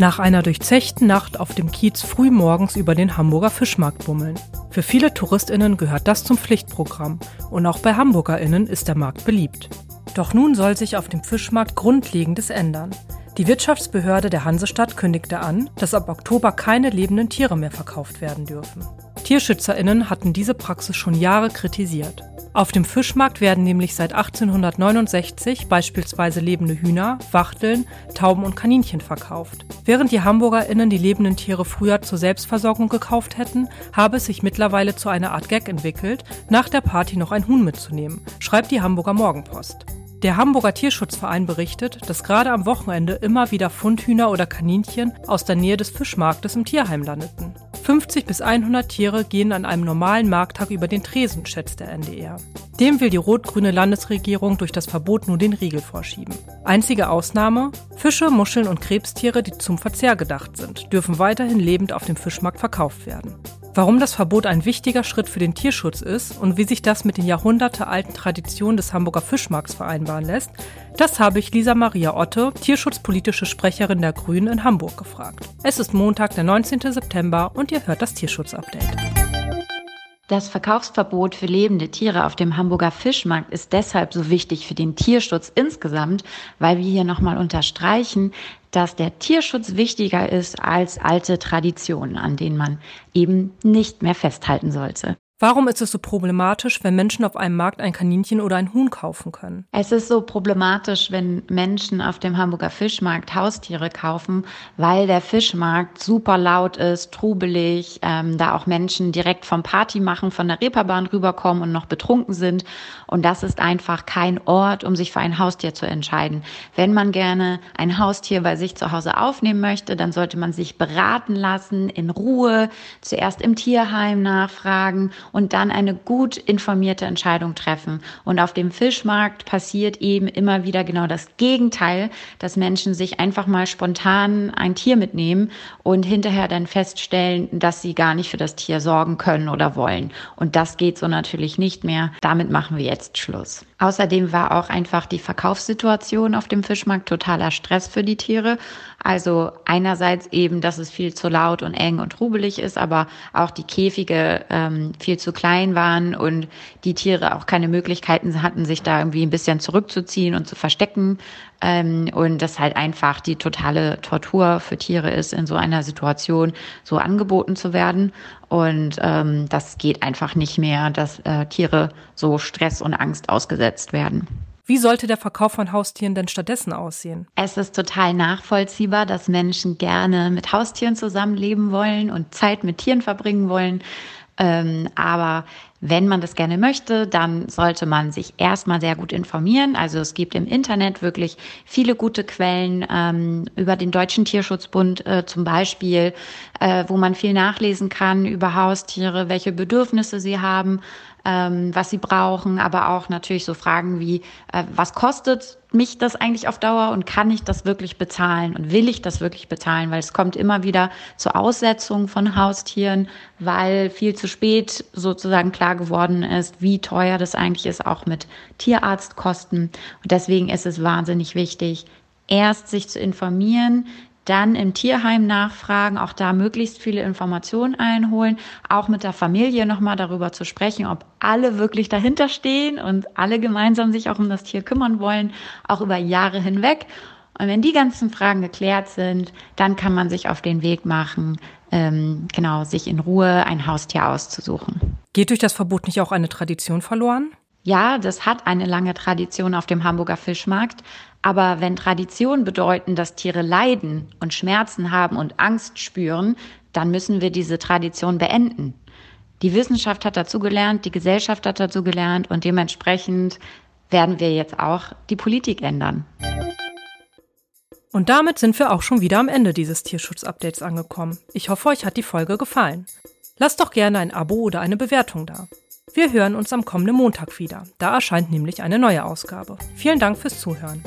Nach einer durchzechten Nacht auf dem Kiez frühmorgens über den Hamburger Fischmarkt bummeln. Für viele TouristInnen gehört das zum Pflichtprogramm und auch bei HamburgerInnen ist der Markt beliebt. Doch nun soll sich auf dem Fischmarkt Grundlegendes ändern. Die Wirtschaftsbehörde der Hansestadt kündigte an, dass ab Oktober keine lebenden Tiere mehr verkauft werden dürfen. TierschützerInnen hatten diese Praxis schon Jahre kritisiert. Auf dem Fischmarkt werden nämlich seit 1869 beispielsweise lebende Hühner, Wachteln, Tauben und Kaninchen verkauft. Während die HamburgerInnen die lebenden Tiere früher zur Selbstversorgung gekauft hätten, habe es sich mittlerweile zu einer Art Gag entwickelt, nach der Party noch ein Huhn mitzunehmen, schreibt die Hamburger Morgenpost. Der Hamburger Tierschutzverein berichtet, dass gerade am Wochenende immer wieder Fundhühner oder Kaninchen aus der Nähe des Fischmarktes im Tierheim landeten. 50 bis 100 Tiere gehen an einem normalen Markttag über den Tresen, schätzt der NDR. Dem will die rot-grüne Landesregierung durch das Verbot nur den Riegel vorschieben. Einzige Ausnahme? Fische, Muscheln und Krebstiere, die zum Verzehr gedacht sind, dürfen weiterhin lebend auf dem Fischmarkt verkauft werden. Warum das Verbot ein wichtiger Schritt für den Tierschutz ist und wie sich das mit den jahrhundertealten Traditionen des Hamburger Fischmarkts vereinbaren lässt, das habe ich Lisa Maria Otte, tierschutzpolitische Sprecherin der Grünen in Hamburg, gefragt. Es ist Montag, der 19. September und ihr hört das Tierschutzupdate. Das Verkaufsverbot für lebende Tiere auf dem Hamburger Fischmarkt ist deshalb so wichtig für den Tierschutz insgesamt, weil wir hier nochmal unterstreichen, dass der Tierschutz wichtiger ist als alte Traditionen, an denen man eben nicht mehr festhalten sollte. Warum ist es so problematisch, wenn Menschen auf einem Markt ein Kaninchen oder ein Huhn kaufen können? Es ist so problematisch, wenn Menschen auf dem Hamburger Fischmarkt Haustiere kaufen, weil der Fischmarkt super laut ist, trubelig, ähm, da auch Menschen direkt vom Party machen, von der Reeperbahn rüberkommen und noch betrunken sind. Und das ist einfach kein Ort, um sich für ein Haustier zu entscheiden. Wenn man gerne ein Haustier bei sich zu Hause aufnehmen möchte, dann sollte man sich beraten lassen, in Ruhe, zuerst im Tierheim nachfragen und dann eine gut informierte Entscheidung treffen. Und auf dem Fischmarkt passiert eben immer wieder genau das Gegenteil, dass Menschen sich einfach mal spontan ein Tier mitnehmen und hinterher dann feststellen, dass sie gar nicht für das Tier sorgen können oder wollen. Und das geht so natürlich nicht mehr. Damit machen wir jetzt Schluss. Außerdem war auch einfach die Verkaufssituation auf dem Fischmarkt totaler Stress für die Tiere. Also einerseits eben, dass es viel zu laut und eng und trubelig ist, aber auch die Käfige ähm, viel zu klein waren und die Tiere auch keine Möglichkeiten hatten, sich da irgendwie ein bisschen zurückzuziehen und zu verstecken. Ähm, und das halt einfach die totale Tortur für Tiere ist, in so einer Situation so angeboten zu werden. Und ähm, das geht einfach nicht mehr, dass äh, Tiere so Stress und Angst ausgesetzt werden. Wie sollte der Verkauf von Haustieren denn stattdessen aussehen? Es ist total nachvollziehbar, dass Menschen gerne mit Haustieren zusammenleben wollen und Zeit mit Tieren verbringen wollen. Ähm, aber wenn man das gerne möchte, dann sollte man sich erstmal sehr gut informieren. Also es gibt im Internet wirklich viele gute Quellen ähm, über den Deutschen Tierschutzbund äh, zum Beispiel, äh, wo man viel nachlesen kann über Haustiere, welche Bedürfnisse sie haben ähm, was sie brauchen, aber auch natürlich so Fragen wie, äh, was kostet mich das eigentlich auf Dauer und kann ich das wirklich bezahlen und will ich das wirklich bezahlen, weil es kommt immer wieder zur Aussetzung von Haustieren, weil viel zu spät sozusagen klar geworden ist, wie teuer das eigentlich ist, auch mit Tierarztkosten. Und deswegen ist es wahnsinnig wichtig, erst sich zu informieren, dann im Tierheim nachfragen, auch da möglichst viele Informationen einholen, auch mit der Familie nochmal darüber zu sprechen, ob alle wirklich dahinter stehen und alle gemeinsam sich auch um das Tier kümmern wollen, auch über Jahre hinweg. Und wenn die ganzen Fragen geklärt sind, dann kann man sich auf den Weg machen, ähm, genau, sich in Ruhe ein Haustier auszusuchen. Geht durch das Verbot nicht auch eine Tradition verloren? Ja, das hat eine lange Tradition auf dem Hamburger Fischmarkt. Aber wenn Traditionen bedeuten, dass Tiere leiden und Schmerzen haben und Angst spüren, dann müssen wir diese Tradition beenden. Die Wissenschaft hat dazu gelernt, die Gesellschaft hat dazu gelernt und dementsprechend werden wir jetzt auch die Politik ändern. Und damit sind wir auch schon wieder am Ende dieses Tierschutz-Updates angekommen. Ich hoffe, euch hat die Folge gefallen. Lasst doch gerne ein Abo oder eine Bewertung da. Wir hören uns am kommenden Montag wieder. Da erscheint nämlich eine neue Ausgabe. Vielen Dank fürs Zuhören.